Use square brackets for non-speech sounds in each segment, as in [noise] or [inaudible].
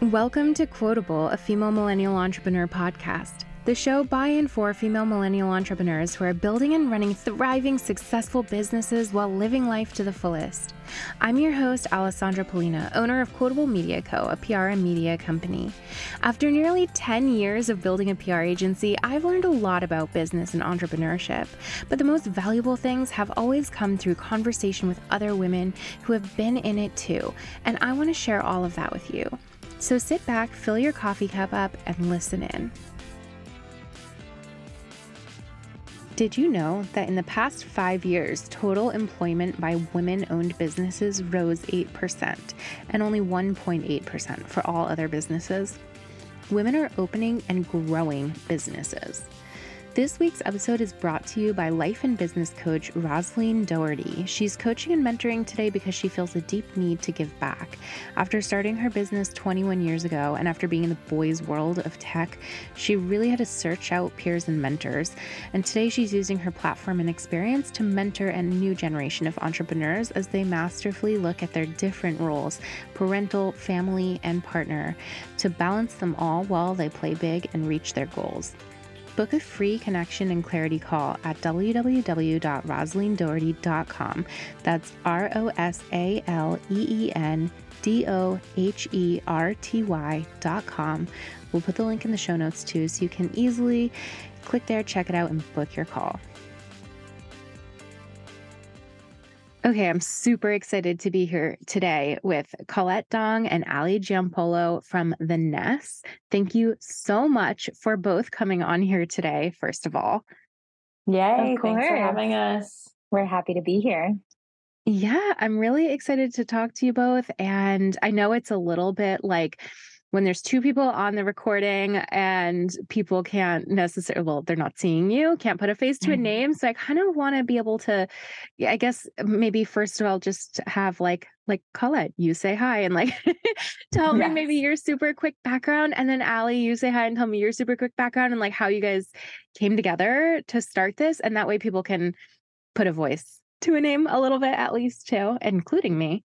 Welcome to Quotable, a female millennial entrepreneur podcast. The show by and for female millennial entrepreneurs who are building and running thriving, successful businesses while living life to the fullest. I'm your host, Alessandra Polina, owner of Quotable Media Co., a PR and media company. After nearly 10 years of building a PR agency, I've learned a lot about business and entrepreneurship. But the most valuable things have always come through conversation with other women who have been in it too. And I want to share all of that with you. So sit back, fill your coffee cup up, and listen in. Did you know that in the past five years, total employment by women owned businesses rose 8% and only 1.8% for all other businesses? Women are opening and growing businesses. This week's episode is brought to you by life and business coach Rosaleen Doherty. She's coaching and mentoring today because she feels a deep need to give back. After starting her business 21 years ago and after being in the boys' world of tech, she really had to search out peers and mentors. And today she's using her platform and experience to mentor a new generation of entrepreneurs as they masterfully look at their different roles parental, family, and partner to balance them all while they play big and reach their goals. Book a free connection and clarity call at www.rosaleendoherty.com. That's R O S A L E E N D O H E R T Y.com. We'll put the link in the show notes too so you can easily click there, check it out, and book your call. Okay, I'm super excited to be here today with Colette Dong and Aly Giampolo from The Ness. Thank you so much for both coming on here today, first of all. Yay, thanks for having us. We're happy to be here. Yeah, I'm really excited to talk to you both. And I know it's a little bit like, when there's two people on the recording and people can't necessarily well they're not seeing you can't put a face to a mm-hmm. name so i kind of want to be able to i guess maybe first of all just have like like colette you say hi and like [laughs] tell yes. me maybe your super quick background and then aly you say hi and tell me your super quick background and like how you guys came together to start this and that way people can put a voice to a name a little bit at least too including me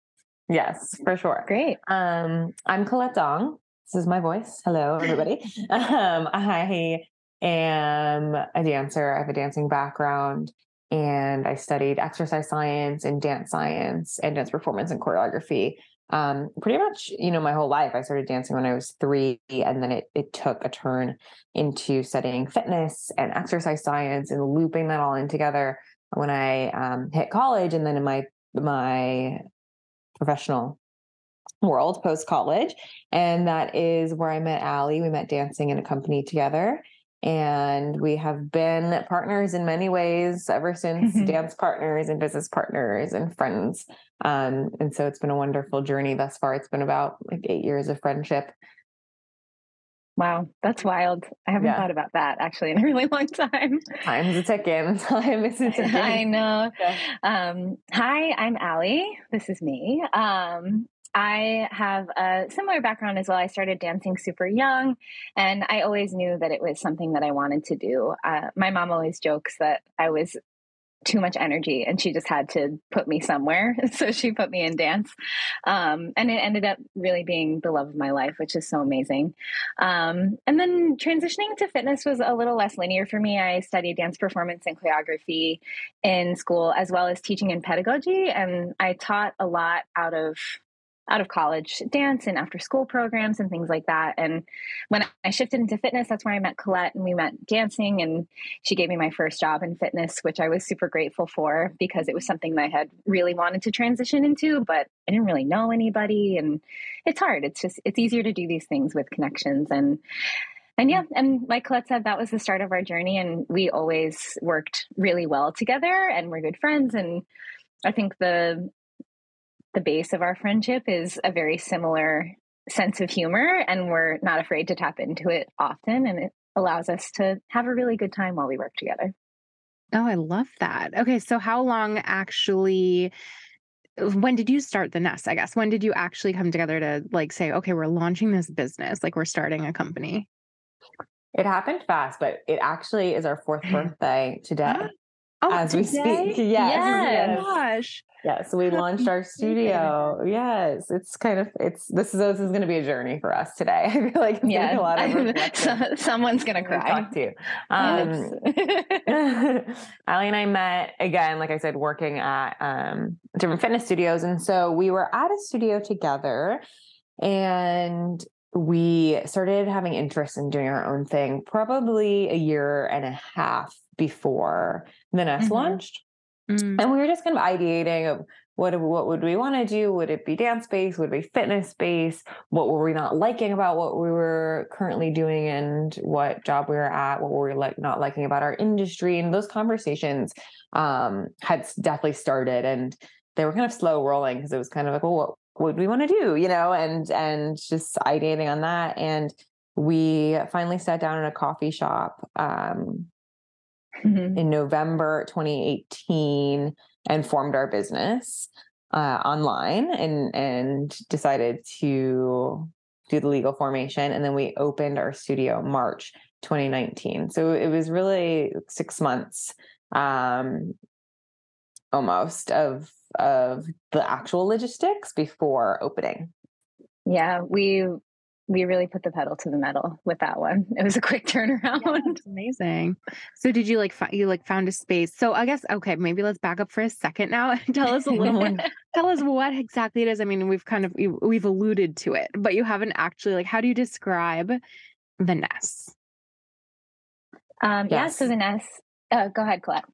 Yes, for sure. Great. Um, I'm Colette Dong. This is my voice. Hello, everybody. [laughs] um, I am a dancer. I have a dancing background and I studied exercise science and dance science and dance performance and choreography. Um, pretty much, you know, my whole life. I started dancing when I was three, and then it it took a turn into studying fitness and exercise science and looping that all in together when I um, hit college, and then in my my professional world post college. And that is where I met Aly. We met dancing in a company together. And we have been partners in many ways ever since mm-hmm. dance partners and business partners and friends. Um, and so it's been a wonderful journey thus far. It's been about like eight years of friendship. Wow, that's wild. I haven't yeah. thought about that actually in a really [laughs] long time. Time's a ticking. Time is a ticking. [laughs] I know. Yeah. Um, hi, I'm Aly. This is me. Um, I have a similar background as well. I started dancing super young, and I always knew that it was something that I wanted to do. Uh, my mom always jokes that I was too much energy and she just had to put me somewhere. [laughs] So she put me in dance. Um, and it ended up really being the love of my life, which is so amazing. Um, and then transitioning to fitness was a little less linear for me. I studied dance performance and choreography in school, as well as teaching and pedagogy. And I taught a lot out of out of college dance and after school programs and things like that. And when I shifted into fitness, that's where I met Colette and we met dancing. And she gave me my first job in fitness, which I was super grateful for because it was something that I had really wanted to transition into, but I didn't really know anybody. And it's hard. It's just, it's easier to do these things with connections. And and yeah, and like Colette said, that was the start of our journey. And we always worked really well together and we're good friends. And I think the the base of our friendship is a very similar sense of humor and we're not afraid to tap into it often and it allows us to have a really good time while we work together. Oh, I love that. Okay, so how long actually when did you start the ness i guess? When did you actually come together to like say okay we're launching this business like we're starting a company? It happened fast but it actually is our fourth birthday today ah. Oh, as we [laughs] speak. Yes. Yes. Oh my gosh. Yes, we launched our studio. Yes, it's kind of it's this is this is going to be a journey for us today. [laughs] I feel like it's gonna Yeah, a lot of so, [laughs] someone's gonna cry. talk to you. Um, Yes. Aly and I met again, like I said, working at um, different fitness studios. And so we were at a studio together and we started having interest in doing our own thing probably a year and a half before the Ness Mhm. launched. Mm. And we were just kind of ideating of what what would we want to do? Would it be dance based? Would it be fitness based? What were we not liking about what we were currently doing and what job we were at? What were we like not liking about our industry? And those conversations um, had definitely started, and they were kind of slow rolling because it was kind of like, well, what would we want to do? You know, and and just ideating on that. And we finally sat down in a coffee shop um, Mhm. in November 2018 and formed our business uh, online and and decided to do the legal formation and then we opened our studio March 2019 so it was really 6 months um almost of of the actual logistics before opening Yeah, we we really put the pedal to the metal with that one. [laughs] It was a quick turnaround. That's amazing. So did you like you like found a space? So I guess okay, maybe let's back up for a second now and tell us a little more. tell us what exactly it is. I mean, we've kind of we- we've alluded to it, but you haven't actually like how do you describe the ness? Um, Yeah, so the ness. Uh, go ahead, Colette.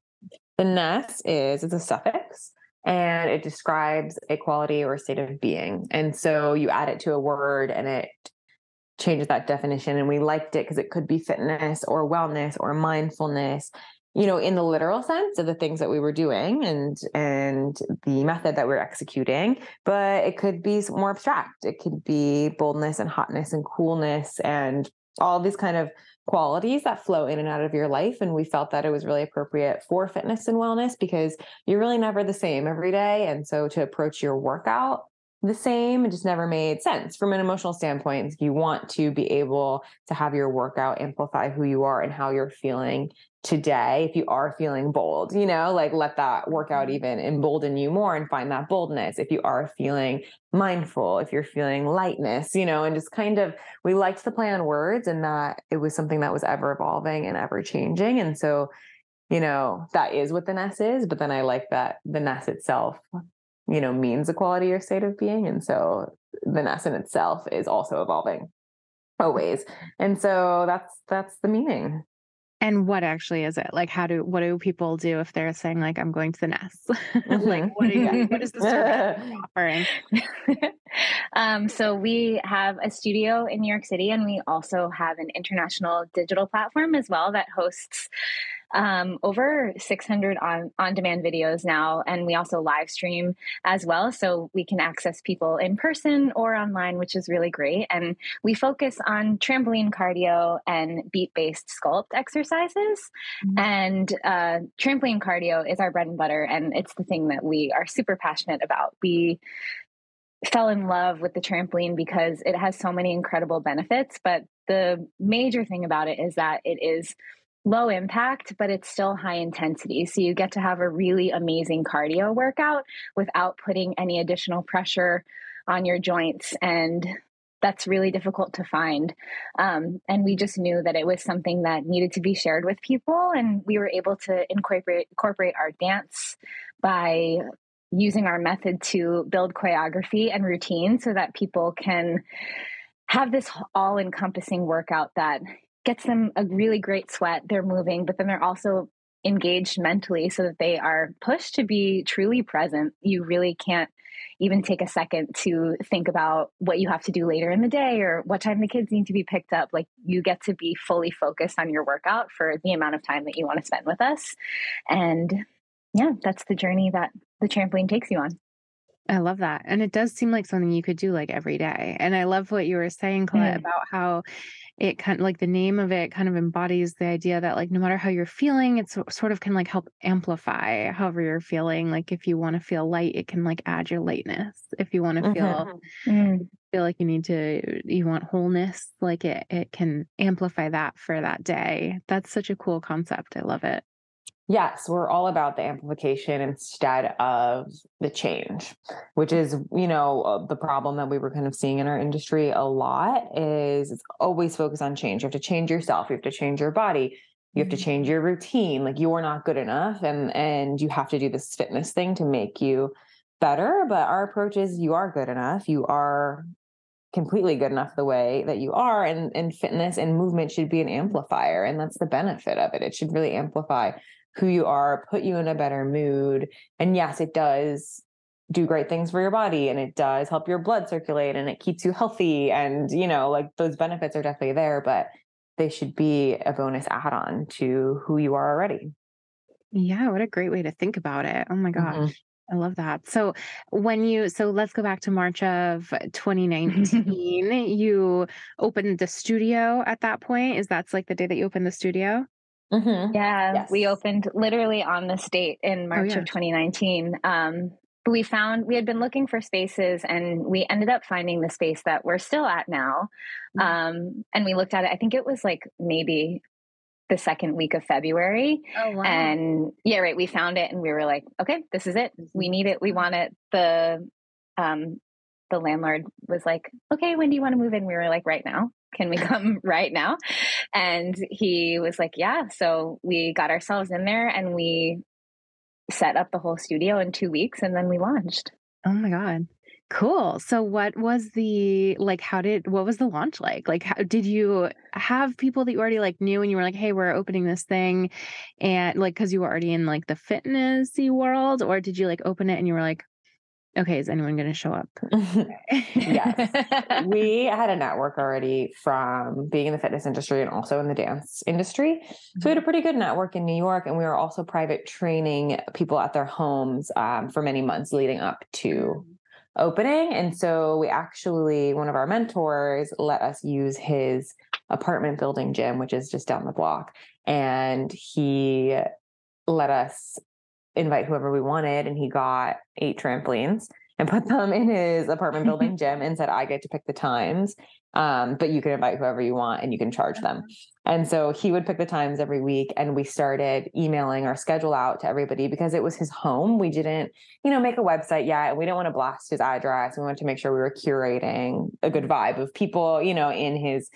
The ness is it's a suffix and it describes a quality or a state of being. And so you add it to a word and it changes that definition. And we liked it because it could be fitness or wellness or mindfulness, you know, in the literal sense of the things that we were doing and and the method that we we're executing. But it could be more abstract. It could be boldness and hotness and coolness and all these kind of qualities that flow in and out of your life. And we felt that it was really appropriate for fitness and wellness because you're really never the same every day. And so to approach your workout the same, it just never made sense from an emotional standpoint. You want to be able to have your workout amplify who you are and how you're feeling today. If you are feeling bold, you know, like let that workout mm-hmm. even embolden you more and find that boldness. If you are feeling mindful, if you're feeling lightness, you know, and just kind of we liked the play on words and that it was something that was ever evolving and ever changing. And so, you know, that is what the ness is. But then I like that the ness itself, you know, means a quality or state of being. And so the ness in itself is also evolving always. And so that's that's the meaning. And what actually is it? Like how do what do people do if they're saying like I'm going to the ness? [laughs] like what you what is the service [laughs] offering? [laughs] um, so we have a studio in New York City, and we also have an international digital platform as well that hosts um, over 600 on on demand videos now, and we also live stream as well, so we can access people in person or online, which is really great. And we focus on trampoline cardio and beat based sculpt exercises. Mhm. And uh, trampoline cardio is our bread and butter, and it's the thing that we are super passionate about. We fell in love with the trampoline because it has so many incredible benefits. But the major thing about it is that it is low impact, but it's still high intensity. So you get to have a really amazing cardio workout without putting any additional pressure on your joints. And that's really difficult to find. Um, and we just knew that it was something that needed to be shared with people. And we were able to incorporate, incorporate our dance by using our method to build choreography and routine so that people can have this all encompassing workout that gets them a really great sweat. They're moving, but then they're also engaged mentally so that they are pushed to be truly present. You really can't even take a second to think about what you have to do later in the day or what time the kids need to be picked up. Like you get to be fully focused on your workout for the amount of time that you want to spend with us. And yeah, that's the journey that the trampoline takes you on. I love that. And it does seem like something you could do like every day. And I love what you were saying, Colette, Mm. about how it kind of like the name of it kind of embodies the idea that like no matter how you're feeling, it's sort of can like help amplify however you're feeling. Like if you want to feel light, it can like add your lightness. If you want to feel Mm. feel like you need to you want wholeness, like it it can amplify that for that day. That's such a cool concept. I love it. Yes, we're all about the amplification instead of the change, which is, you know, uh, the problem that we were kind of seeing in our industry a lot is it's always focused on change. You have to change yourself, you have to change your body, you have to change Mm-hmm. your routine. Like you're not good enough and and you have to do this fitness thing to make you better, but our approach is you are good enough. You are completely good enough the way that you are and and fitness and movement should be an amplifier and that's the benefit of it. It should really amplify who you are, put you in a better mood. And yes, it does do great things for your body and it does help your blood circulate and it keeps you healthy. And, you know, like those benefits are definitely there, but they should be a bonus add on to who you are already. Yeah, what a great way to think about it. Oh my gosh. Mhm. I love that. So when you so let's go back to March of [laughs] 2019. you opened the studio at that point. Is that's like the day that you opened the studio? Mhm. Yeah, we opened literally on this date in March yeah. of 2019. Um, but we found we had been looking for spaces and we ended up finding the space that we're still at now. Mhm. Um, and we looked at it, I think it was like maybe the second week of February. Oh wow. And yeah, right. We found it and we were like, okay, this is it. We need it. We want it. The um the landlord was like, okay, when do you want to move in? We were like, right now. Can we [laughs] come right now? And he was like, yeah. So we got ourselves in there and we set up the whole studio in two weeks and then we launched. oh my god. Cool. So what was the like how did what was the launch like? Like how did you have people that you already like knew and you were like, "Hey, we're opening this thing." And like cuz you were already in like the fitnessy world or did you like open it and you were like, "Okay, is anyone going to show up?" [laughs] Yes. [laughs] we had a network already from being in the fitness industry and also in the dance industry. So we had a pretty good network in New York, and we were also private training people at their homes um, for many months leading up to opening. And so we actually, one of our mentors let us use his apartment building gym, which is just down the block. And he let us invite whoever we wanted. And he got eight trampolines and put them in his apartment building [laughs] gym and said, I get to pick the times. Um, but you can invite whoever you want and you can charge them. And so he would pick the times every week. And we started emailing our schedule out to everybody because it was his home. We didn't, you know, make a website yet. And we didn't want to blast his address. We wanted to make sure we were curating a good vibe of people, you know, in his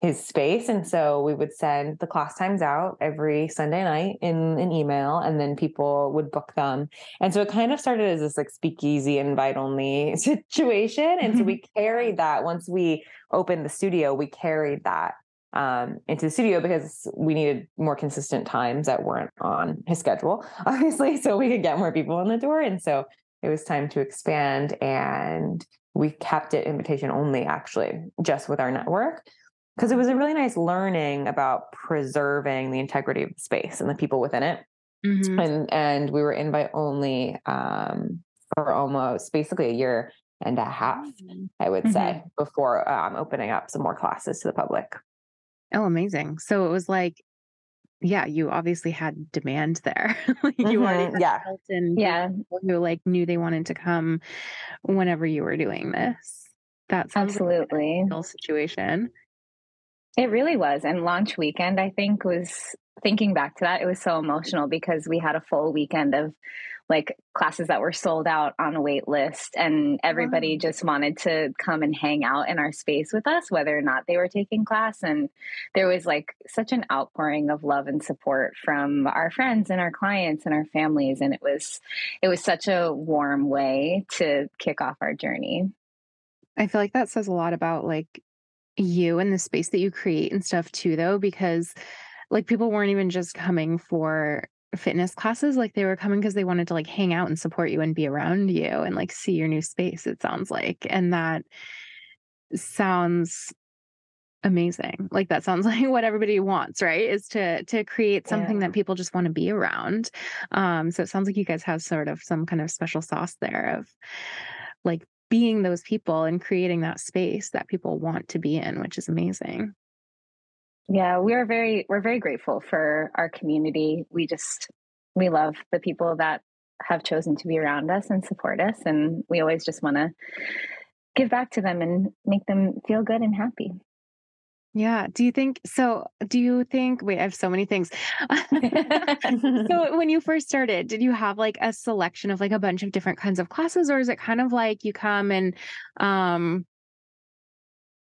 his space. And so we would send the class times out every Sunday night in an email, and then people would book them. And so it kind of started as this like speakeasy invite only [laughs] situation. And so we [laughs] carried that once we opened the studio, we carried that um, into the studio because we needed more consistent times that weren't on his schedule, [laughs] obviously, so we could get more people in the door. And so it was time to expand and we kept it invitation only actually just with our network because it was a really nice learning about preserving the integrity of the space and the people within it Mhm. and and we were invite only um for almost basically a year and a half i would say before um opening up some more classes to the public Oh, amazing. So it was like yeah, you obviously had demand there. [laughs] Like, you already Mhm, had yeah. in Yeah. who like knew they wanted to come whenever you were doing this. That's like Absolutely. ideal situation. It really was. And launch weekend, I think, was thinking back to that, it was so emotional because we had a full weekend of like classes that were sold out on a wait list and everybody just wanted to come and hang out in our space with us whether or not they were taking class and there was like such an outpouring of love and support from our friends and our clients and our families and it was it was such a warm way to kick off our journey I feel like that says a lot about like you and the space that you create and stuff too though because like people weren't even just coming for fitness classes like they were coming because they wanted to like hang out and support you and be around you and like see your new space it sounds like and that sounds amazing. Like that sounds [laughs] like what everybody wants right? Is to to create something Yeah. that people just want to be around. Um so it sounds like you guys have sort of some kind of special sauce there of like being those people and creating that space that people want to be in which is amazing Yeah, we are very we're very grateful for our community. We just we love the people that have chosen to be around us and support us and we always just want to give back to them and make them feel good and happy. Yeah. Do you think so? Do you think, wait, I have so many things. [laughs] [laughs] so, when you first started, did you have like a selection of like a bunch of different kinds of classes, or is it kind of like you come and, um,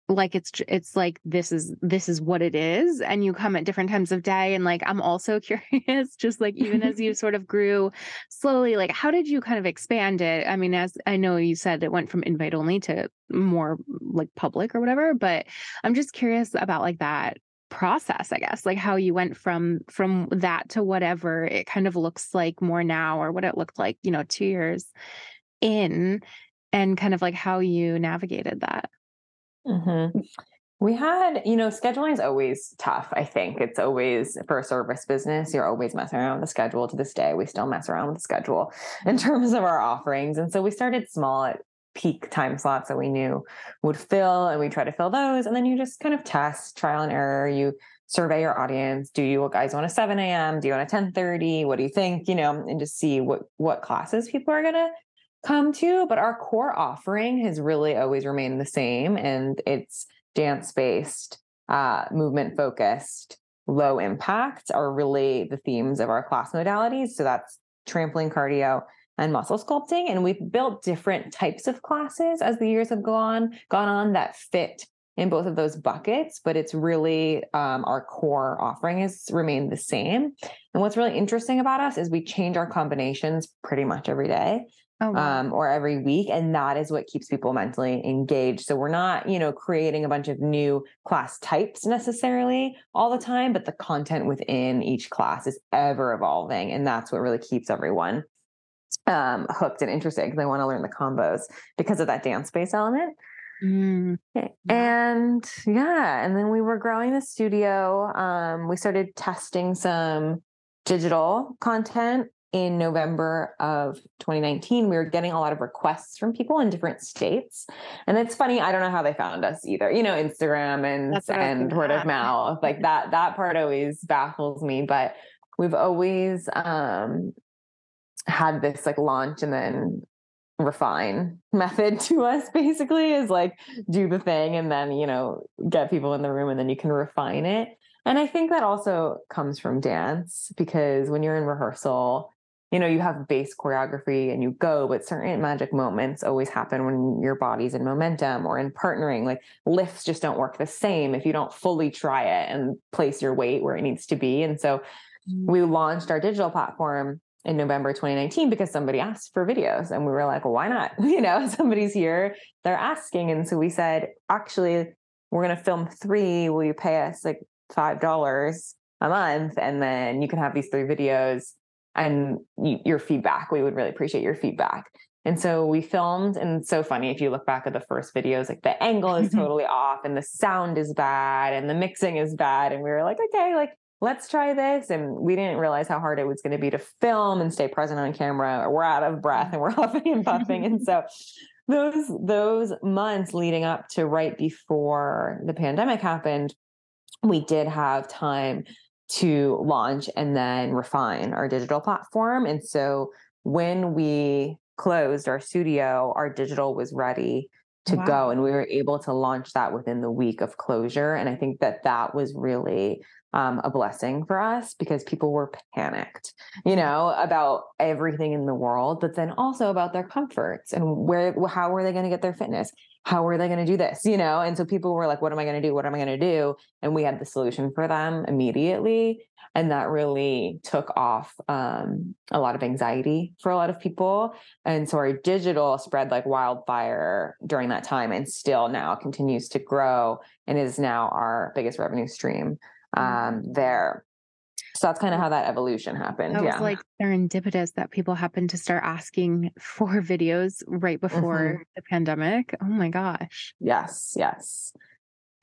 like it's it's like this is this is what it is and you come at different times of day and like i'm also [laughs] curious just like even as you [laughs] sort of grew slowly like how did you kind of expand it? I mean as i know you said it went from invite only to more like public or whatever but i'm just curious about like that process i guess like how you went from from that to whatever it kind of looks like more now or what it looked like you know 2 years in and kind of like how you navigated that Mm-hmm. We had, you know, scheduling is always tough. I think it's always for a service business, you're always messing around with the schedule to this day. We still mess around with the schedule [laughs] in terms of our offerings. And so we started small at peak time slots that we knew would fill, and we try to fill those. And then you just kind of test trial and error. You survey your audience. Do you guys want a 7 a.m.? Do you want a 1030? What do you think? You know, and just see what what classes people are gonna come to, but our core offering has really always remained the same. And it's dance based, uh, movement focused, low impact are really the themes of our class modalities. So that's trampoline cardio and muscle sculpting. And we've built different types of classes as the years have gone, gone on that fit in both of those buckets, but it's really um, our core offering has remained the same. And what's really interesting about us is we change our combinations pretty much every day oh, wow. um, or every week. And that is what keeps people mentally engaged. So we're not, you know, creating a bunch of new class types necessarily all the time, but the content within each class is ever evolving. And that's what really keeps everyone um, hooked and interested because they want to learn the combos because of that dance space element. Mm. And yeah, and then we were growing the studio. Um, we started testing some digital content in November of 2019, we were getting a lot of requests from people in different states. And it's funny, I don't know how they found us either. You know, Instagram and and word of mouth. Like that that part always baffles me, but we've always um had this like launch and then refine method [laughs] to us basically is like do the thing and then you know get people in the room and then you can refine it and i think that also comes from dance because when you're in rehearsal you know, you have base choreography and you go, but certain magic moments always happen when your body's in momentum or in partnering. Like lifts just don't work the same if you don't fully try it and place your weight where it needs to be. And so mm-hmm. we launched our digital platform in November 2019 because somebody asked for videos and we were like, well, why not? [laughs] You know, somebody's here, they're asking. And so we said, actually, we're going to film three. Will you pay us like $5 a month? And then you can have these three videos and your feedback. We would really appreciate your feedback. And so we filmed, and so funny if you look back at the first videos, like the angle is [laughs] totally off, and the sound is bad, and the mixing is bad. And we were like, okay, like let's try this. And we didn't realize how hard it was going to be to film and stay present on camera. We're out of breath and we're [laughs] huffing and puffing. and [laughs] so those those months leading up to right before the pandemic happened, we did have time to launch and then refine our digital platform. And so when we closed our studio, our digital was ready to wow. go and we were able to launch that within the week of closure and i think that that was really um, a blessing for us because people were panicked, you know, about everything in the world, but then also about their comforts and where, how were they going to get their fitness? How are they going to do this? You know, and so people were like, what am I going to do? What am I going to do? And we had the solution for them immediately. And that really took off um, a lot of anxiety for a lot of people. And so our digital spread like wildfire during that time and still now continues to grow and is now our biggest revenue stream um, there. So that's kind of how that evolution happened. That yeah. was like serendipitous that people happened to start asking [laughs] for videos right before mm-hmm. the pandemic. Oh my gosh. Yes, yes.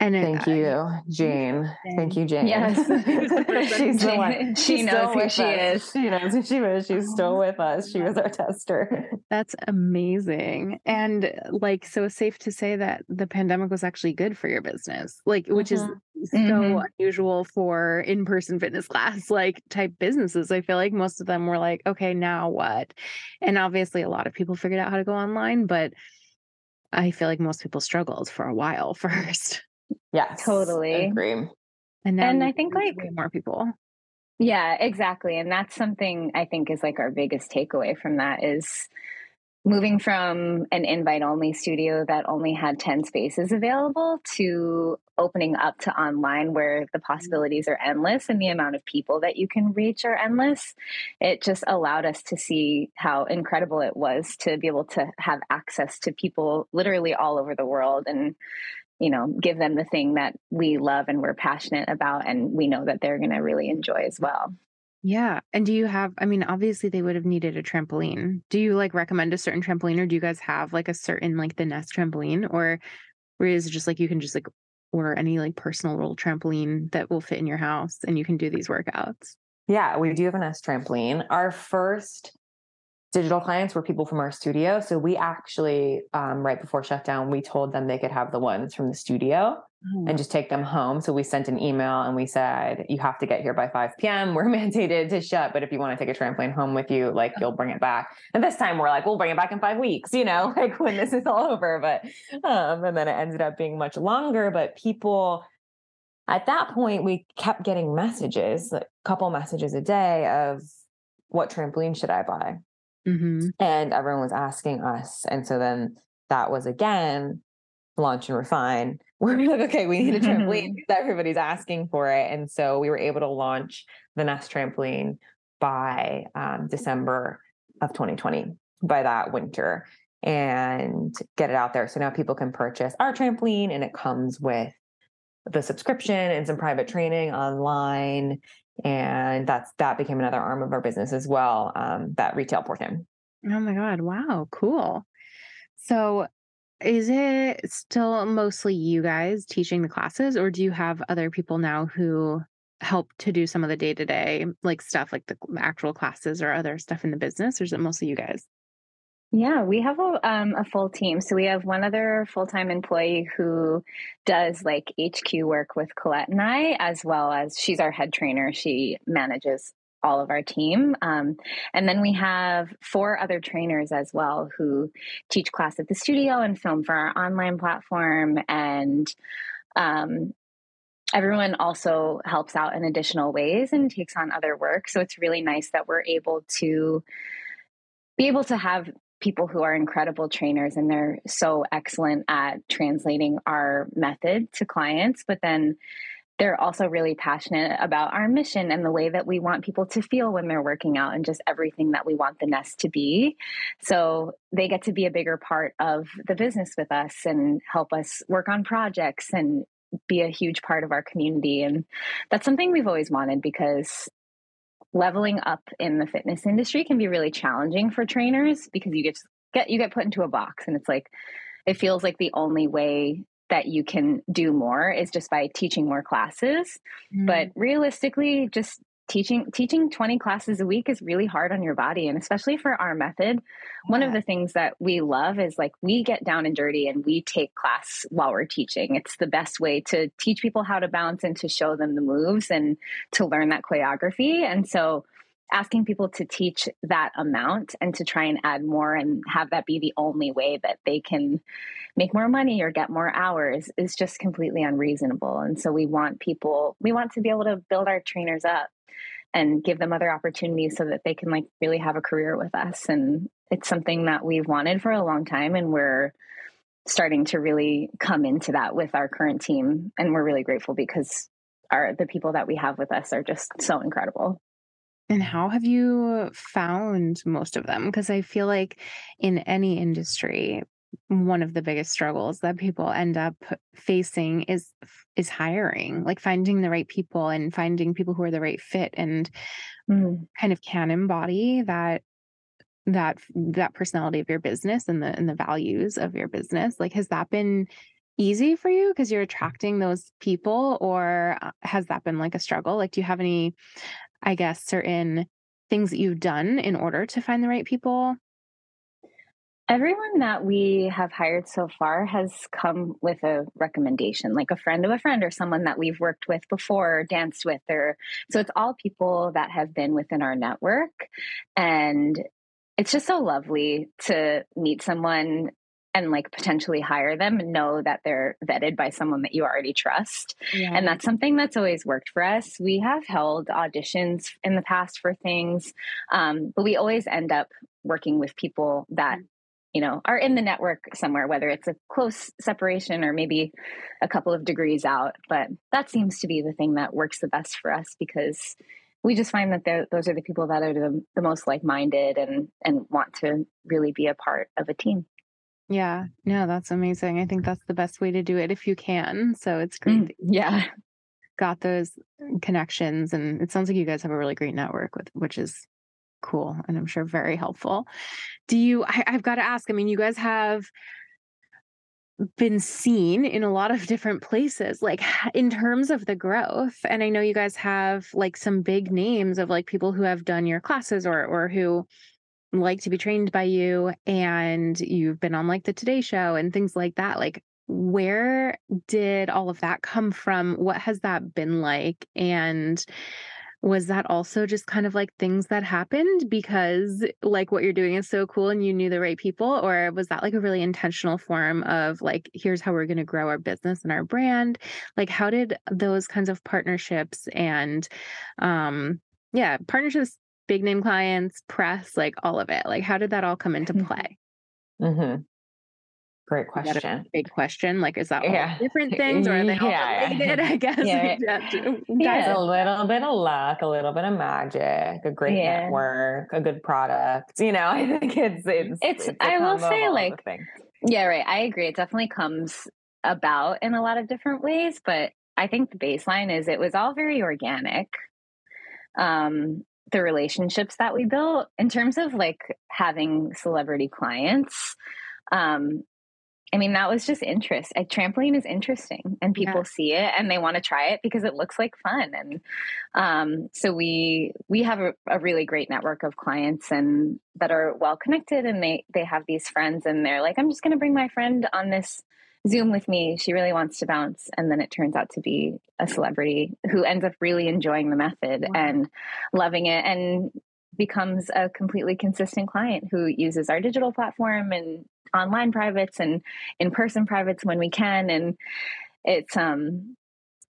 And it, thank you, Jane. Thank you, Jane. Yes, [laughs] [laughs] she's the one. She she's knows who she us. is. She knows who she is. She's still with us. She was our tester. [laughs] That's amazing. And like, so safe to say that the pandemic was actually good for your business, like, which mm-hmm. is so mm-hmm. unusual for in-person fitness class like type businesses. I feel like most of them were like, okay, now what? And obviously, a lot of people figured out how to go online, but I feel like most people struggled for a while first. Yes. Totally. Agree. And now And I think, like- way more people. Yeah, exactly. And that's something I think is like our biggest takeaway from that is moving from an invite only studio that only had 10 spaces available to opening up to online where the mm-hmm. possibilities are endless and the amount of people that you can reach are endless. It just allowed us to see how incredible it was to be able to have access to people literally all over the world and you know give them the thing that we love and we're passionate about and we know that they're going to really enjoy as well. Yeah. And do you have, I mean, obviously they would have needed a trampoline. Do you like recommend a certain trampoline or do you guys have like a certain, like the Ness trampoline or, or is it just like you can just like order any like personal little trampoline that will fit in your house and you can do these workouts? Yeah, we do have a Ness trampoline. Our first digital clients were people from our studio. So we actually, um, right before shutdown, we told them they could have the ones from the studio and just take them home. So we sent an email and we said, you have to get here by 5 p.m. We're [laughs] mandated to shut, but if you want to take a trampoline home with you, like you'll bring it back. And this time we're like, we'll bring it back in five weeks, you know, [laughs] like when this is all over. But, um, and then it ended up being much longer. But people, at that point, we kept getting messages, a couple messages a day of what trampoline should I buy? Mm-hmm. and everyone was asking us and so then that was again launch and refine. [laughs] We're like okay we need a trampoline [laughs] everybody's asking for it. And so we were able to launch the ness trampoline by um, december of 2020 by that winter and get it out there. So now people can purchase our trampoline and it comes with the subscription and some private training online and that's that became another arm of our business as well um, that retail portion Oh my God. Wow. Cool. So is it still mostly you guys teaching the classes or do you have other people now who help to do some of the day to day like stuff like the actual classes or other stuff in the business or is it mostly you guys? Yeah, we have a, um, a full team. So we have one other full time employee who does like HQ work with Colette and I, as well as she's our head trainer. She manages all of our team. Um, and then we have four other trainers as well who teach class at the studio and film for our online platform. And um, everyone also helps out in additional ways and takes on other work. So it's really nice that we're able to be able to have people who are incredible trainers and they're so excellent at translating our method to clients, but then they're also really passionate about our mission and the way that we want people to feel when they're working out and just everything that we want the ness to be. So they get to be a bigger part of the business with us and help us work on projects and be a huge part of our community. And that's something we've always wanted because leveling up in the fitness industry can be really challenging for trainers because you get get you get put into a box and it's like it feels like the only way that you can do more is just by teaching more classes. But mm-hmm. realistically just teaching teaching 20 classes a week is really hard on your body and especially for our method. One of the things that we love is like we get down and dirty and we take class while we're teaching. It's the best way to teach people how to balance and to show them the moves and to learn that choreography. And so asking people to teach that amount and to try and add more and have that be the only way that they can make more money or get more hours is just completely unreasonable. And so we want people, we want to be able to build our trainers up and give them other opportunities so that they can like really have a career with us. And it's something that we've wanted for a long time and we're starting to really come into that with our current team. And we're really grateful because our the people that we have with us are just so incredible. And how have you found most of them? Because I feel like in any industry, one of the biggest struggles that people end up facing is is hiring, like finding the right people and finding people who are the right fit and Mm. kind of can embody that that that personality of your business and the and the values of your business. Like has that been easy for you because you're attracting those people or uh, has that been like a struggle? Like do you have any I guess certain things that you've done in order to find the right people? Everyone that we have hired so far has come with a recommendation, like a friend of a friend or someone that we've worked with before, or danced with, or so it's all people that have been within our network. And it's just so lovely to meet someone and like potentially hire them know that they're vetted by someone that you already trust yeah. and that's something that's always worked for us we have held auditions in the past for things um, but we always end up working with people that mm. you know are in the network somewhere whether it's a close separation or maybe a couple of degrees out but that seems to be the thing that works the best for us because we just find that those are the people that are the, the most like-minded and and want to really be a part of a team yeah, no, that's amazing. I think that's the best way to do it if you can. So it's great. Mm, yeah. Got those connections. And it sounds like you guys have a really great network with which is cool and I'm sure very helpful. Do you I, I've got to ask, I mean, you guys have been seen in a lot of different places like in terms of the growth and i know you guys have like some big names of like people who have done your classes or or who like to be trained by you and you've been on like the Today Show and things like that. Like, where did all of that come from? What has that been like? And was that also just kind of like things that happened because like what you're doing is so cool and you knew the right people or was that like a really intentional form of like here's how we're going to grow our business and our brand like how did those kinds of partnerships and um yeah partnerships big name clients, press, like all of it? Like, how did that all come into mm-hmm. play? Mm-hmm. Great question. big question. Like, is that yeah. different [laughs] things or are they yeah. all related? [laughs] I guess. Yeah. yeah. a little bit of luck, a little bit of magic, a great yeah. network, a good product. You know, [laughs] I think it's it's it's. it's I will say, like, yeah, right. I agree. It definitely comes about in a lot of different ways, but I think the baseline is it was all very organic. Um, the relationships that we built in terms of like having celebrity clients um i mean that was just interest a trampoline is interesting and people yeah. see it and they want to try it because it looks like fun and um so we we have a, a really great network of clients and that are well connected and they they have these friends and they're like i'm just going to bring my friend on this Zoom with me. She really wants to bounce. And then it turns out to be a celebrity who ends up really enjoying the method wow. and loving it and becomes a completely consistent client who uses our digital platform and online privates and in person privates when we can. And it's um,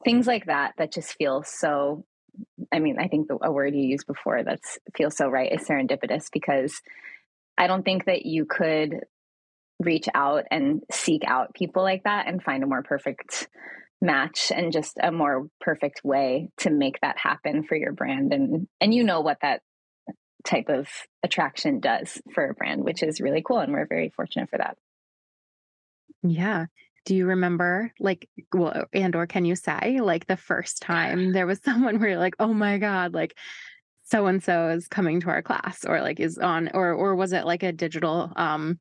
things like that that just feel so. I mean, I think the, a word you used before that's feels so right is serendipitous because I don't think that you could reach out and seek out people like that and find a more perfect match and just a more perfect way to make that happen for your brand. And and you know what that type of attraction does for a brand which is really cool and we're very fortunate for that. Yeah. Do you remember like well and or can you say like the first time there was [laughs] someone where you're like oh my god like so and so is coming to our class or like is on or or was it like a digital um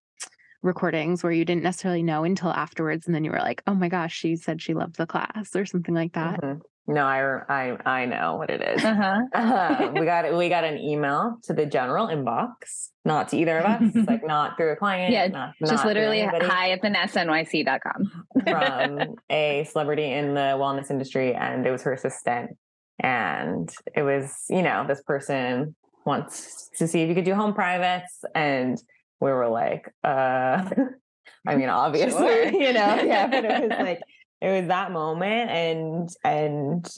recordings where you didn't necessarily know until afterwards and then you were like oh my gosh she said she loved the class or something like that mm-hmm. no i i i know what it is. Uh-huh. [laughs] uh, we got we got an email to the general inbox not to either of us like [laughs] not through a client yeah not, just not literally hi at the nyc.com [laughs] from a celebrity in the wellness industry and it was her assistant and it was you know this person wants to see if you could do home privates and we were like, uh, [laughs] [laughs] I mean, obviously, sure. [laughs] you know, yeah, but it was like, it was that moment and, and,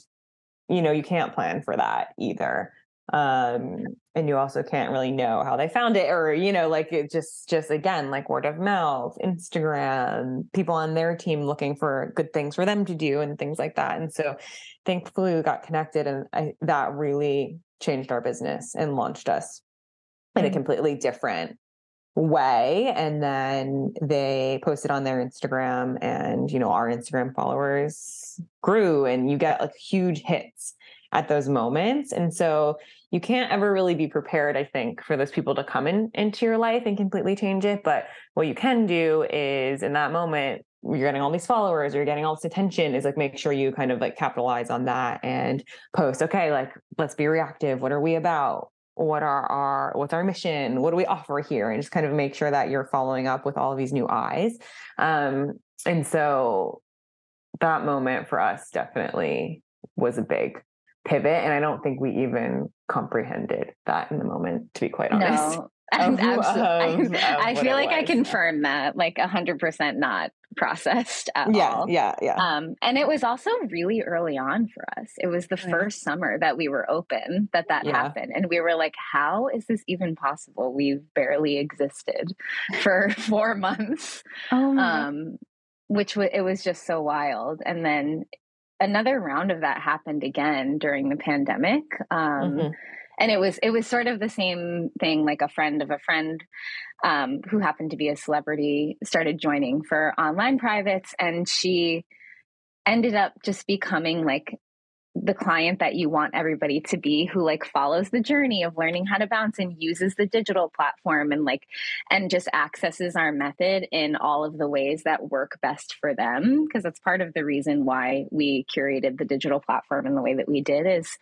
you know, you can't plan for that either. Um, and you also can't really know how they found it or, you know, like it just, just again, like word of mouth, Instagram, people on their team looking for good things for them to do and things like that. And so thankfully we got connected and I, that really changed our business and launched us in a mm. completely different way and then they posted on their instagram and you know our instagram followers grew and you get like huge hits at those moments and so you can't ever really be prepared i think for those people to come in into your life and completely change it but what you can do is in that moment you're getting all these followers you're getting all this attention is like make sure you kind of like capitalize on that and post okay like let's be reactive what are we about what are our what's our mission? What do we offer here? And just kind of make sure that you're following up with all of these new eyes. Um, and so that moment for us definitely was a big pivot and i don't think we even comprehended that in the moment to be quite honest. No [laughs] [laughs] Of, Absolutely. I, [laughs] I feel like I confirm that, like hundred percent not processed at Yeah, all. yeah, yeah. Um, and it was also really early on for us. It was the Yeah. first summer that we were open that that Yeah. happened, and we were like, "How is this even possible? We've barely existed for [laughs] four months." Oh my um, which w- it was just so wild. And then another round of that happened again during the pandemic. Um, Mhm. And it was it was sort of the same thing. Like a friend of a friend um, who happened to be a celebrity started joining for online privates, and she ended up just becoming like the client that you want everybody to be who like follows the journey of learning how to bounce and uses the digital platform and like and just accesses our method in all of the ways that work best for them. Because that's part of the reason why we curated the digital platform in the way that we did is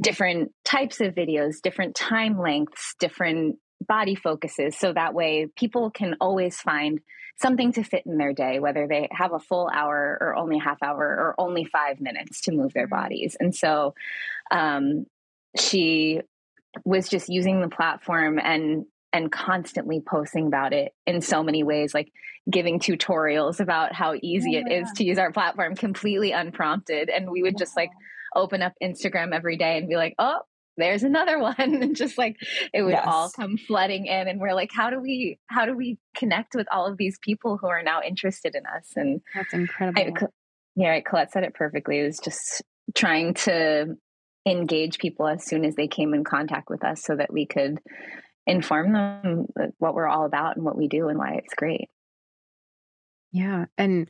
different types of videos different time lengths different body focuses so that way people can always find something to fit in their day, whether they have a full hour or only half hour or only five minutes to move their bodies. And so um, she was just using the platform and and constantly posting about it in so many ways, like giving tutorials about how easy Oh it is to use our platform completely unprompted. And we would just like open up Instagram every day and be like, oh, there's another [laughs] one and just like it would all come flooding in and we're like how do we how do we connect with all of these people who are now interested in us and that's incredible. I, yeah right, colette said it perfectly it was just trying to engage people as soon as they came in contact with us so that we could inform them uh, what we're all about and what we do and why it's great Yeah. And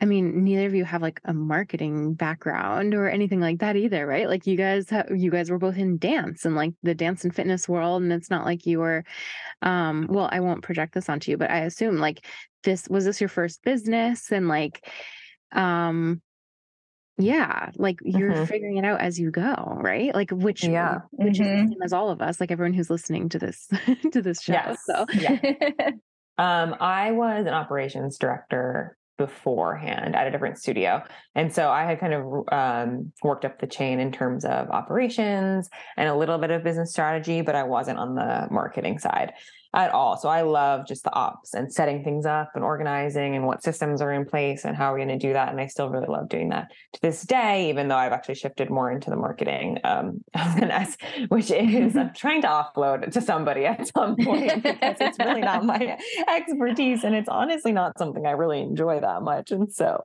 I mean, neither of you have like a marketing background or anything like that either, right? Like you guys have, you guys were both in dance and like the dance and fitness world. And it's not like you were, um, well, I won't project this onto you, but I assume like this, was this your first business? And like, um, yeah, like you're Mhm. figuring it out as you go, right? Like which, Yeah. which is Mhm. the same as all of us, like everyone who's listening to this, [laughs] to this show. Yes. So Yeah. [laughs] Um, I was an operations director beforehand at a different studio. And so I had kind of um, worked up the chain in terms of operations and a little bit of business strategy, but I wasn't on the marketing side at all. So I love just the ops and setting things up and organizing and what systems are in place and how we're going to do that. And I still really love doing that to this day, even though I've actually shifted more into the marketing um, [laughs] than us, which is I'm [laughs] trying to offload to somebody at some point because it's really not my [laughs] expertise and it's honestly not something I really enjoy that much. And so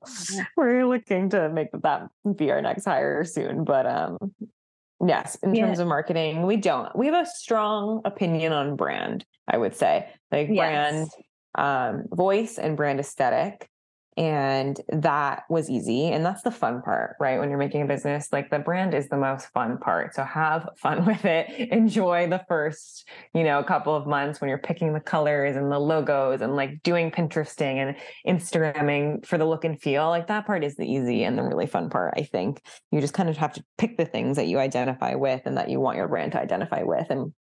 we're looking to make that be our next hire soon. But um yes, in Yeah. terms of marketing, we don't. We have a strong opinion on brand, I would say. Like brand um voice and brand aesthetic. And that was easy. And that's the fun part, right? When you're making a business, like the brand is the most fun part. So have fun [laughs] with it. Enjoy the first, you know, couple of months when you're picking the colors and the logos and like doing Pinteresting and Instagramming for the look and feel. Like that part is the easy and the really fun part, I think. You just kind of have to pick the things that you identify with and that you want your brand to identify with and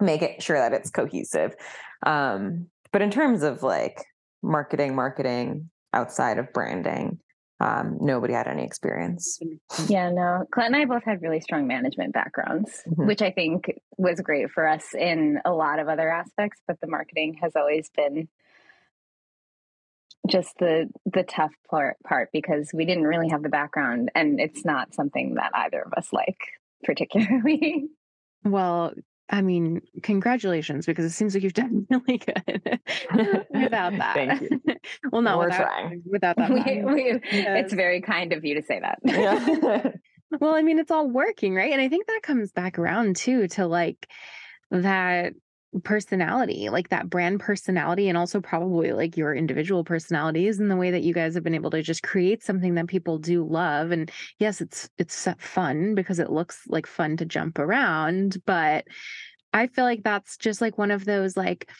make it sure that it's cohesive. Um, but in terms of like marketing, marketing outside of branding, um, nobody had any experience. Yeah, no. Colette and I both had really strong management backgrounds, Mhm. which I think was great for us in a lot of other aspects, but the marketing has always been just the the tough part part because we didn't really have the background and it's not something that either of us like particularly. [laughs] Well, I mean, congratulations because it seems like you've done [laughs] really good [laughs] without that. Thank you. [laughs] well, not We're without, trying. without that. we, we, Yes. It's very kind of you to say that. yeah. Well, I mean, it's all working, right? And I think that comes back around too to like that personality, like that brand personality, and also probably like your individual personalities and the way that you guys have been able to just create something that people do love. And yes, it's it's fun because it looks like fun to jump around, but I feel like that's just like one of those like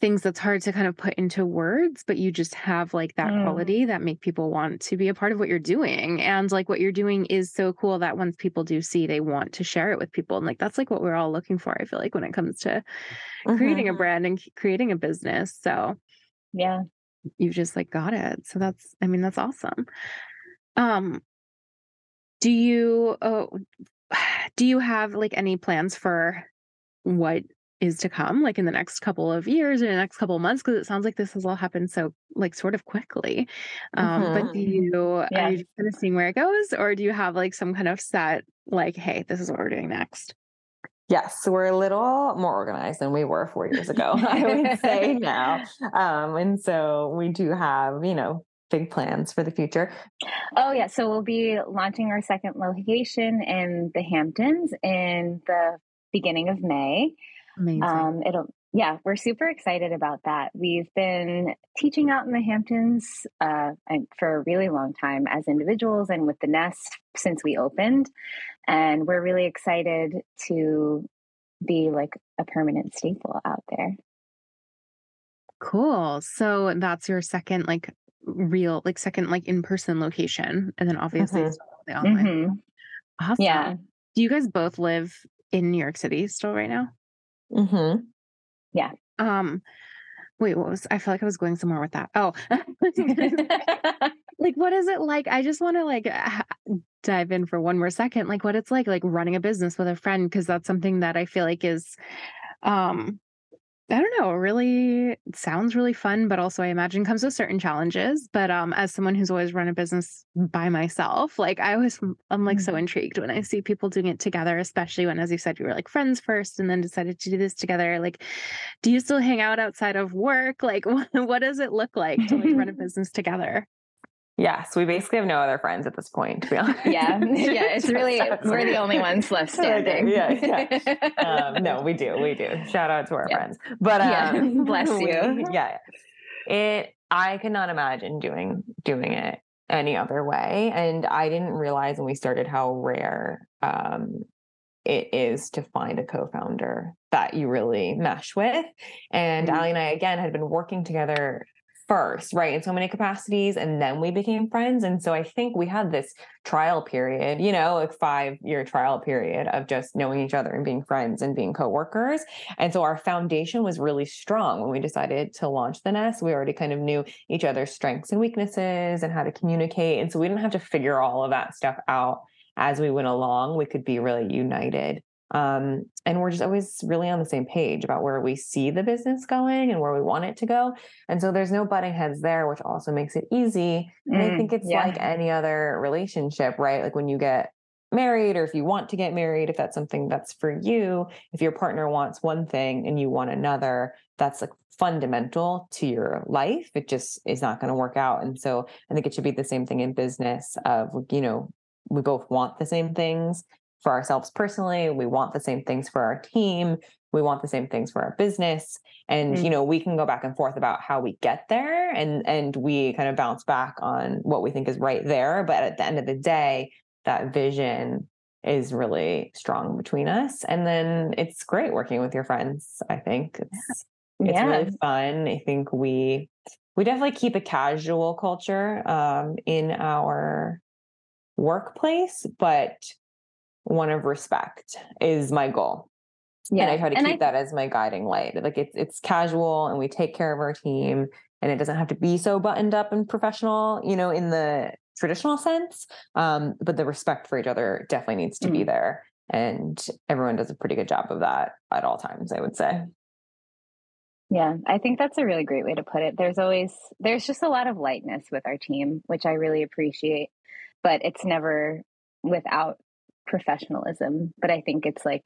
things that's hard to kind of put into words but you just have like that Mm. quality that make people want to be a part of what you're doing and like what you're doing is so cool that once people do see they want to share it with people and like that's like what we're all looking for i feel like when it comes to creating a brand and creating a business so yeah. you've just like got it so that's i mean that's awesome um do you oh [sighs] do you have like any plans for what is to come, like in the next couple of years or the next couple of months, because it sounds like this has all happened so like sort of quickly. Um, mm-hmm. But do you yeah. are you just kind of seeing where it goes, or do you have like some kind of set like, hey, this is what we're doing next? Yes, we're a little more organized than we were four years ago, [laughs] I would say [laughs] now. Um, and so we do have, you know, big plans for the future. Oh, yeah. So we'll be launching our second location in the Hamptons in the beginning of May. Amazing. Um, it'll yeah, we're super excited about that. We've been teaching out in the Hamptons uh, for a really long time as individuals and with the Ness since we opened. And we're really excited to be like a permanent staple out there. Cool. So that's your second, like, real, like, second, like, in person location. And then obviously mm-hmm. the online. Mm-hmm. Awesome. Yeah. Do you guys both live in New York City still right now? Mm-hmm. Yeah. Um, wait, what was I feel like I was going somewhere with that. Oh, [laughs] like what is it like? I just want to like dive in for one more second, like what it's like, like running a business with a friend, because that's something that I feel like is um I don't know, it really sounds really fun, but also I imagine comes with certain challenges. But um, as someone who's always run a business by myself, like I always, I'm like mm-hmm. so intrigued when I see people doing it together, especially when, as you said, you were like friends first and then decided to do this together. Like, do you still hang out outside of work? Like, what, [laughs] what does it look like to like run a [laughs] business together? Yes, we basically have no other friends at this point, to be honest. Yeah, [laughs] yeah, it's really [laughs] we're the only ones left [laughs] standing. yeah, yeah. Um, no, we do, we do. Shout out to our yeah. friends, but um, yeah. bless you. We, yeah, it. I could not imagine doing doing it any other way, and I didn't realize when we started how rare um, it is to find a co-founder that you really mesh with. And mm-hmm. Aly and I again had been working together first, right? In so many capacities. And then we became friends. And so I think we had this trial period, you know, like five year trial period of just knowing each other and being friends and being coworkers. And so our foundation was really strong when we decided to launch the ness. We already kind of knew each other's strengths and weaknesses and how to communicate. And so we didn't have to figure all of that stuff out as we went along. We could be really united um, and we're just always really on the same page about where we see the business going and where we want it to go. And so there's no butting heads there, which also makes it easy. And mm, I think it's yeah. like any other relationship, right? Like when you get married or if you want to get married, if that's something that's for you, if your partner wants one thing and you want another, that's like fundamental to your life. It just is not going to work out. And so I think it should be the same thing in business of, you know, we both want the same things for ourselves personally. We want the same things for our team. We want the same things for our business. And, mm-hmm. you know, we can go back and forth about how we get there and and we kind of bounce back on what we think is right there. But at the end of the day, that vision is really strong between us. And then it's great working with your friends, I think. It's yeah. it's really fun. I think we we definitely keep a casual culture um, in our workplace, but one of respect is my goal. Yeah. And I try to and keep I, that as my guiding light. Like it's it's casual and we take care of our team and it doesn't have to be so buttoned up and professional, you know, in the traditional sense. Um, but the respect for each other definitely needs to mm. be there. And everyone does a pretty good job of that at all times, I would say. Yeah, I think that's a really great way to put it. There's always there's just a lot of lightness with our team, which I really appreciate, but it's never without professionalism, but I think it's like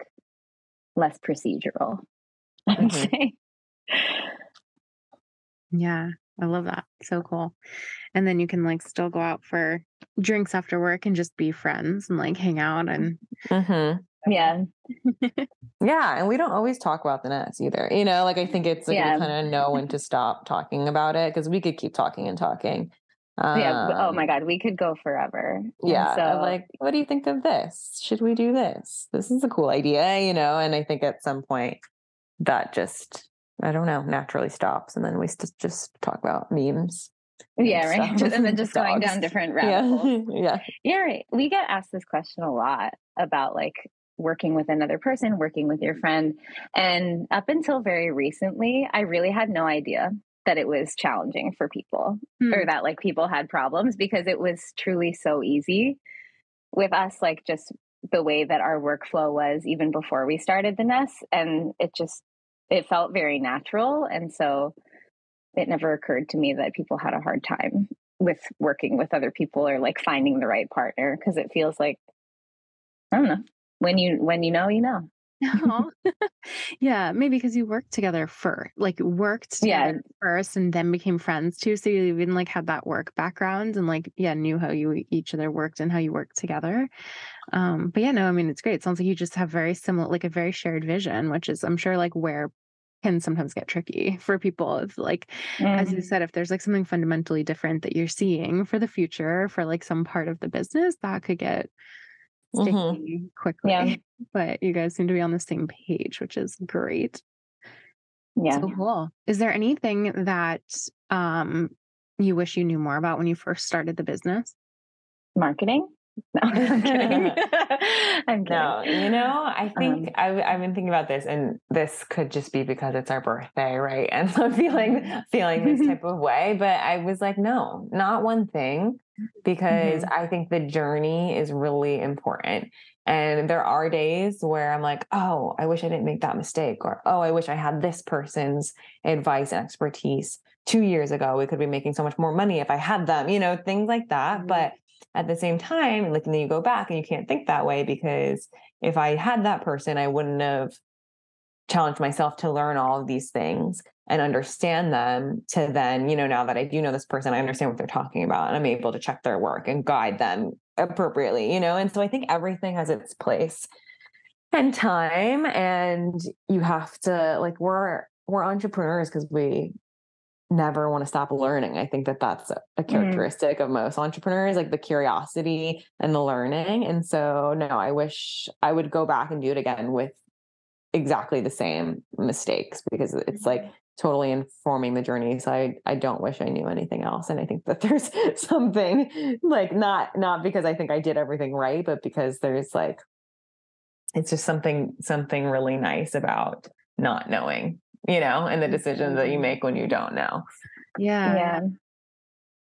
less procedural. [laughs] I would mm-hmm. say. Yeah, I love that. So cool. And then you can like still go out for drinks after work and just be friends and like hang out and mm-hmm. yeah. [laughs] yeah. And we don't always talk about the ness either. You know, like I think it's like yeah. we kind of know when to stop talking about it because we could keep talking and talking. Um, yeah. Oh my God. We could go forever. Yeah. So, like, what do you think of this? Should we do this? This is a cool idea, you know? And I think at some point that just, I don't know, naturally stops. And then we st- just talk about memes. Yeah, right. [laughs] and then just going down different [laughs] rabbit [laughs] yeah. yeah. Yeah, right. We get asked this question a lot about like working with another person, working with your friend. And up until very recently, I really had no idea that it was challenging for people hmm. or that like people had problems because it was truly so easy with us like just the way that our workflow was even before we started the ness and it just it felt very natural. And so it never occurred to me that people had a hard time with working with other people or like finding the right partner because it feels like I don't know when you when you know you know [laughs] yeah, maybe because you worked together first, like worked yeah first, and then became friends too. So you even like had that work background and like yeah knew how you each other worked and how you worked together. Um, but yeah, no, I mean it's great. It sounds like you just have very similar, like a very shared vision, which is I'm sure like where can sometimes get tricky for people. If like mm-hmm. as you mm-hmm. said, if there's like something fundamentally different that you're seeing for the future for like some part of the business, that could get. Sticky mm-hmm. quickly. Yeah. [laughs] But you guys seem to be on the same page, which is great. Yeah. So cool. Is there anything that um you wish you knew more about when you first started the business? Marketing? [laughs] No, I'm kidding. [laughs] I'm kidding. No, you know, I think um, I've, I've been thinking about this, and this could just be because it's our birthday, right? And so feeling feeling this type of way. But I was like, no, not one thing because mm-hmm. I think the journey is really important. And there are days where I'm like, oh, I wish I didn't make that mistake, or oh, I wish I had this person's advice and expertise two years ago. We could be making so much more money if I had them, you know, things like that. Mm-hmm. But at the same time, like, and then you go back and you can't think that way because if I had that person, I wouldn't have challenged myself to learn all of these things and understand them to then, you know, now that I do know this person, I understand what they're talking about and I'm able to check their work and guide them appropriately, you know? And so I think everything has its place and time and you have to like we're we're entrepreneurs because we never want to stop learning. I think that that's a mm-hmm. characteristic mm. of most entrepreneurs, like the curiosity and the learning. And so, no, I wish I would go back and do it again with exactly the same mistakes because it's like mm-hmm totally informing the journey so i i don't wish i knew anything else and i think that [laughs] there's something like not not because i think i did everything right but because there's like it's just something something really nice about not knowing you know and the decisions that you mm-hmm. make when you don't know yeah yeah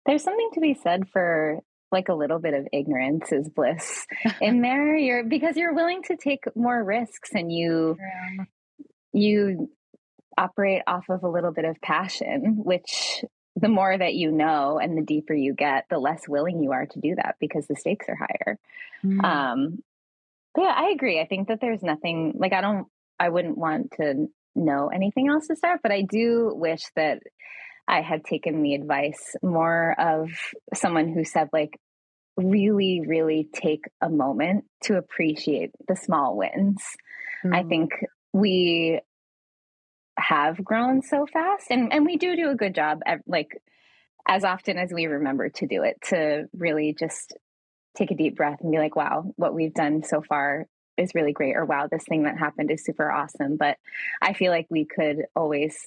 there's something to be said for like a little bit of ignorance is bliss [laughs] in there you're because you're willing to take more risks and you yeah. you operate off of a little bit of passion, which the more that you know and the deeper you get, the less willing you are to do that because the stakes are higher. Mm. Um, yeah, I agree. I think that there's nothing like I don't, I wouldn't want to know anything else to start, but I do wish that I had taken the advice more of someone who said, like, really, really take a moment to appreciate the small wins. Mm. I think we have grown so fast and and we do do a good job at, like as often as we remember to do it to really just take a deep breath and be like wow what we've done so far is really great or wow this thing that happened is super awesome but i feel like we could always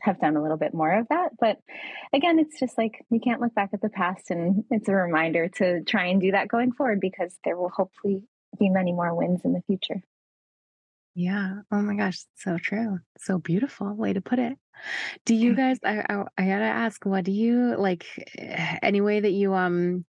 have done a little bit more of that but again it's just like we can't look back at the past and it's a reminder to try and do that going forward because there will hopefully be many more wins in the future yeah. Oh my gosh, so true. So beautiful way to put it. Do you guys I I, I got to ask what do you like eh, any way that you um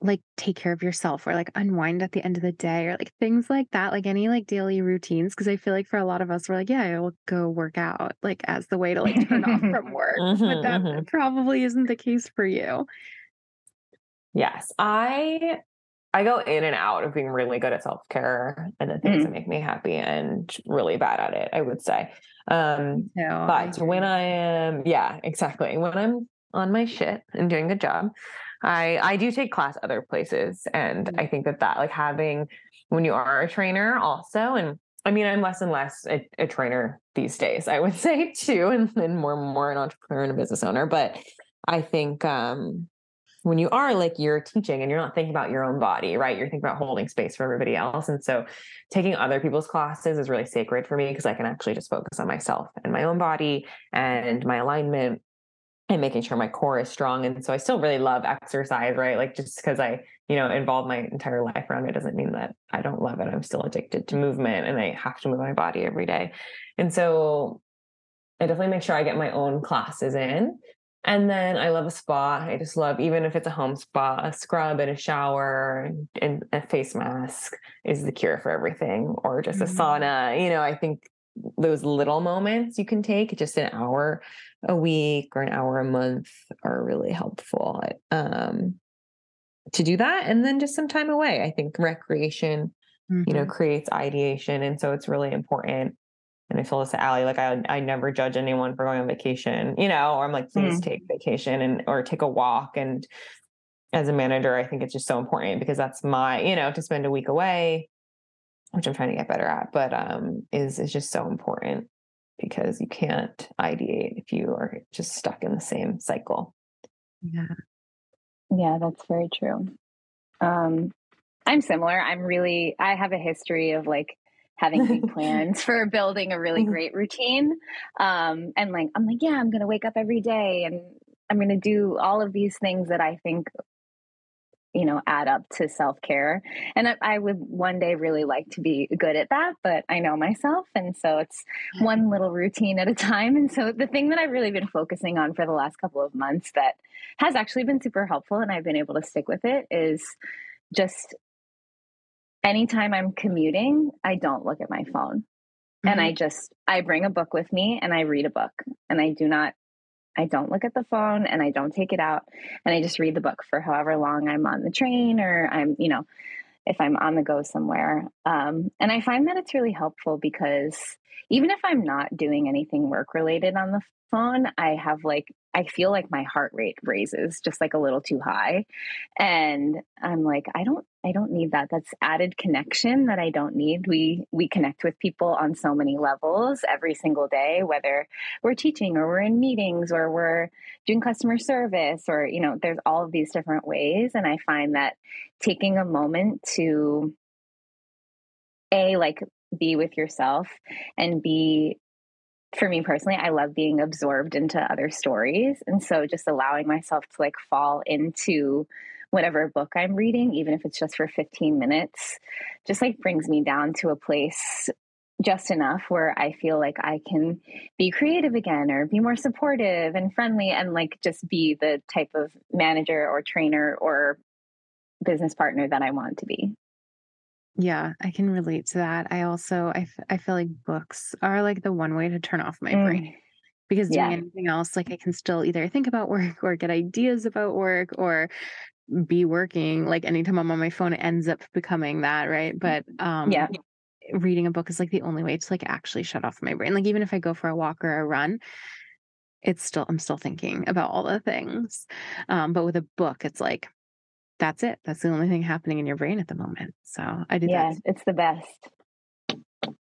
like take care of yourself or like unwind at the end of the day or like things like that like any like daily routines because i feel like for a lot of us we're like yeah i'll go work out like as the way to like turn off from [laughs] work mm-hmm, but that mm-hmm. probably isn't the case for you yes i I go in and out of being really good at self care and the things mm. that make me happy and really bad at it, I would say. Um, no, but when I am, yeah, exactly. When I'm on my shit and doing a job, I I do take class other places, and mm. I think that that like having when you are a trainer also, and I mean I'm less and less a, a trainer these days, I would [laughs] say too, and, and more and more an entrepreneur and a business owner, but I think um when you are like you're teaching and you're not thinking about your own body, right? You're thinking about holding space for everybody else. And so taking other people's classes is really sacred for me because I can actually just focus on myself and my own body and my alignment and making sure my core is strong. And so I still really love exercise, right? Like just because I, you know, involve my entire life around it doesn't mean that I don't love it. I'm still addicted to movement and I have to move my body every day. And so I definitely make sure I get my own classes in. And then I love a spa. I just love, even if it's a home spa, a scrub and a shower and, and a face mask is the cure for everything, or just mm-hmm. a sauna. You know, I think those little moments you can take, just an hour a week or an hour a month, are really helpful um, to do that. And then just some time away. I think recreation, mm-hmm. you know, mm-hmm. creates ideation. And so it's really important. And I feel this to Aly, like I, I never judge anyone for going on vacation, you know, or I'm like, please mm. take vacation and or take a walk. And as a manager, I think it's just so important because that's my, you know, to spend a week away which I'm trying to get better at, but um, is is just so important because you can't ideate if you are just stuck in the same cycle. Yeah. Yeah, that's very true. Um, I'm similar. I'm really I have a history of like having big [laughs] plans for building a really mm-hmm. great routine. Um, and like I'm like, yeah, I'm gonna wake up every day and I'm gonna do all of these things that I think you know add up to self-care and I, I, would one day really like to be good at that but i know myself and so it's one little routine at a time and so the thing that i've really been focusing on for the last couple of months that has actually been super helpful and i've been able to stick with it is just anytime i'm commuting i don't look at my phone mm-hmm. and i just i bring a book with me and i read a book and i do not I don't look at the phone and I don't take it out and I just read the book for however long I'm on the train or I'm, you know, if I'm on the go somewhere. Um, and I find that it's really helpful because even if I'm not doing anything work related on the phone, I have like I feel like my heart rate raises just like a little too high. And I'm like, I don't I don't need that. That's added connection that I don't need. We we connect with people on so many levels every single day, whether we're teaching or we're in meetings or we're doing customer service or you know, there's all of these different ways. And I find that taking a moment to a like be with yourself and be for me personally, I love being absorbed into other stories. And so just allowing myself to like fall into whatever book I'm reading, even if it's just for 15 minutes, just like brings me down to a place just enough where I feel like I can be creative again or be more supportive and friendly and like just be the type of manager or trainer or business partner that I want to be. Yeah, I can relate to that. I also I, f- I feel like books are like the one way to turn off my mm. brain [laughs] because doing yeah. anything else like I can still either think about work or get ideas about work or be working like anytime I'm on my phone it ends up becoming that, right? But um yeah. reading a book is like the only way to like actually shut off my brain. Like even if I go for a walk or a run, it's still I'm still thinking about all the things. Um but with a book it's like that's it. That's the only thing happening in your brain at the moment. So I did yeah, that. it's the best.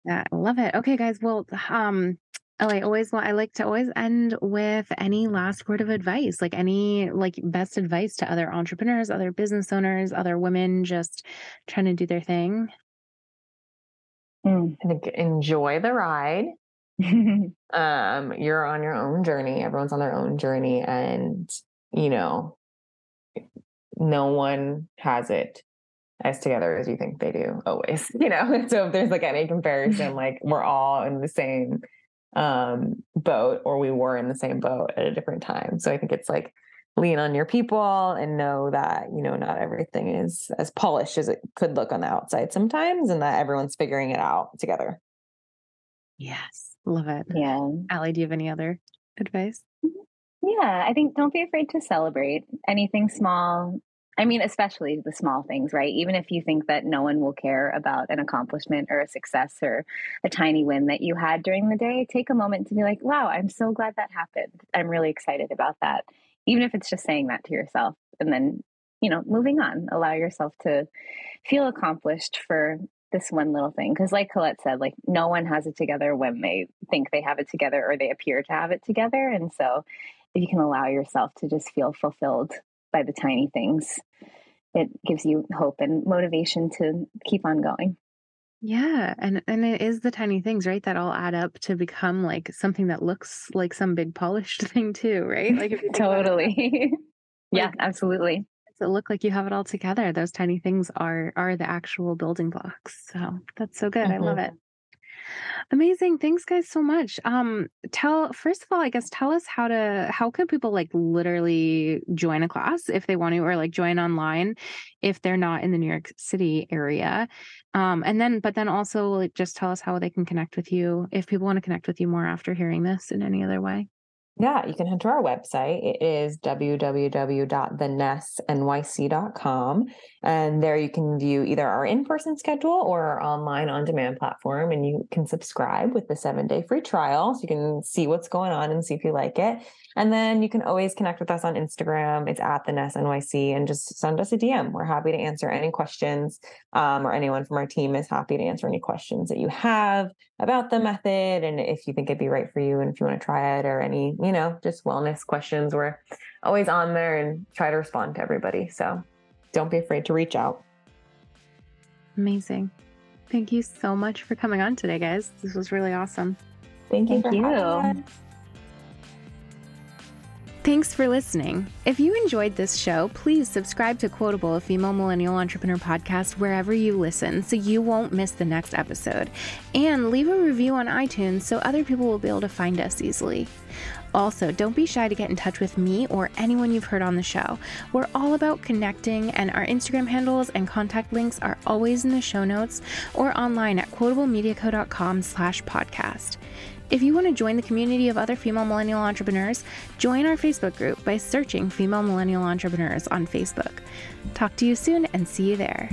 Yeah, I love it. Okay, guys. Well, um, oh, I always want I like to always end with any last word of advice, like any like best advice to other entrepreneurs, other business owners, other women just trying to do their thing. Mm. I think enjoy the ride. [laughs] um, you're on your own journey. Everyone's on their own journey, and you know, no one has it as together as you think they do always [laughs] you know? So if there's like any comparison [laughs] like we're all in the same um boat or we were in the same boat at a different time. So i think it's like lean on your people and know that you know not everything is as polished as it could look on the outside sometimes and that everyone's figuring it out together. Yes. Love it. Yeah. Aly do you have any other advice? Yeah i think don't be afraid to celebrate anything small I mean, especially the small things, right? Even if you think that no one will care about an accomplishment or a success or a tiny win that you had during the day, take a moment to be like, wow, I'm so glad that happened. I'm really excited about that. Even if it's just saying that to yourself and then, you know, moving on, allow yourself to feel accomplished for this one little thing. Cause like Colette said, like no one has it together when they think they have it together or they appear to have it together. And so if you can allow yourself to just feel fulfilled by the tiny things, it gives you hope and motivation to keep on going. Yeah, and and it is the tiny things, right, that all add up to become like something that looks like some big polished [laughs] thing too, right? Like if you [laughs] totally. [laughs] yeah, like, absolutely. Does it look like you have it all together? Those tiny things are are the actual building blocks. So that's so good. Mm-hmm. I love mm-hmm. it. Amazing. Thanks guys so much. Um tell first of all, I guess tell us how to how can people like literally join a class if they want to or like join online if they're not in the New York City area. Um and then but then also like just tell us how they can connect with you if people want to connect with you more after hearing this in any other way. Yeah, you can head to our website. It is www.thenessnyc.com. And there you can view either our in person schedule or our online on demand platform. And you can subscribe with the seven day free trial. So you can see what's going on and see if you like it. And then you can always connect with us on Instagram. It's at the Ness NYC and just send us a DM. We're happy to answer any questions, um, or anyone from our team is happy to answer any questions that you have about the method and if you think it'd be right for you and if you want to try it or any, you know, just wellness questions. We're always on there and try to respond to everybody. So don't be afraid to reach out. Amazing. Thank you so much for coming on today, guys. This was really awesome. Thank you. Thank you. Thanks for listening. If you enjoyed this show, please subscribe to Quotable, a female millennial entrepreneur podcast, wherever you listen so you won't miss the next episode. And leave a review on iTunes so other people will be able to find us easily. Also, don't be shy to get in touch with me or anyone you've heard on the show. We're all about connecting, and our Instagram handles and contact links are always in the show notes or online at quotablemediaco.com slash podcast. If you want to join the community of other female millennial entrepreneurs, join our Facebook group by searching Female Millennial Entrepreneurs on Facebook. Talk to you soon and see you there.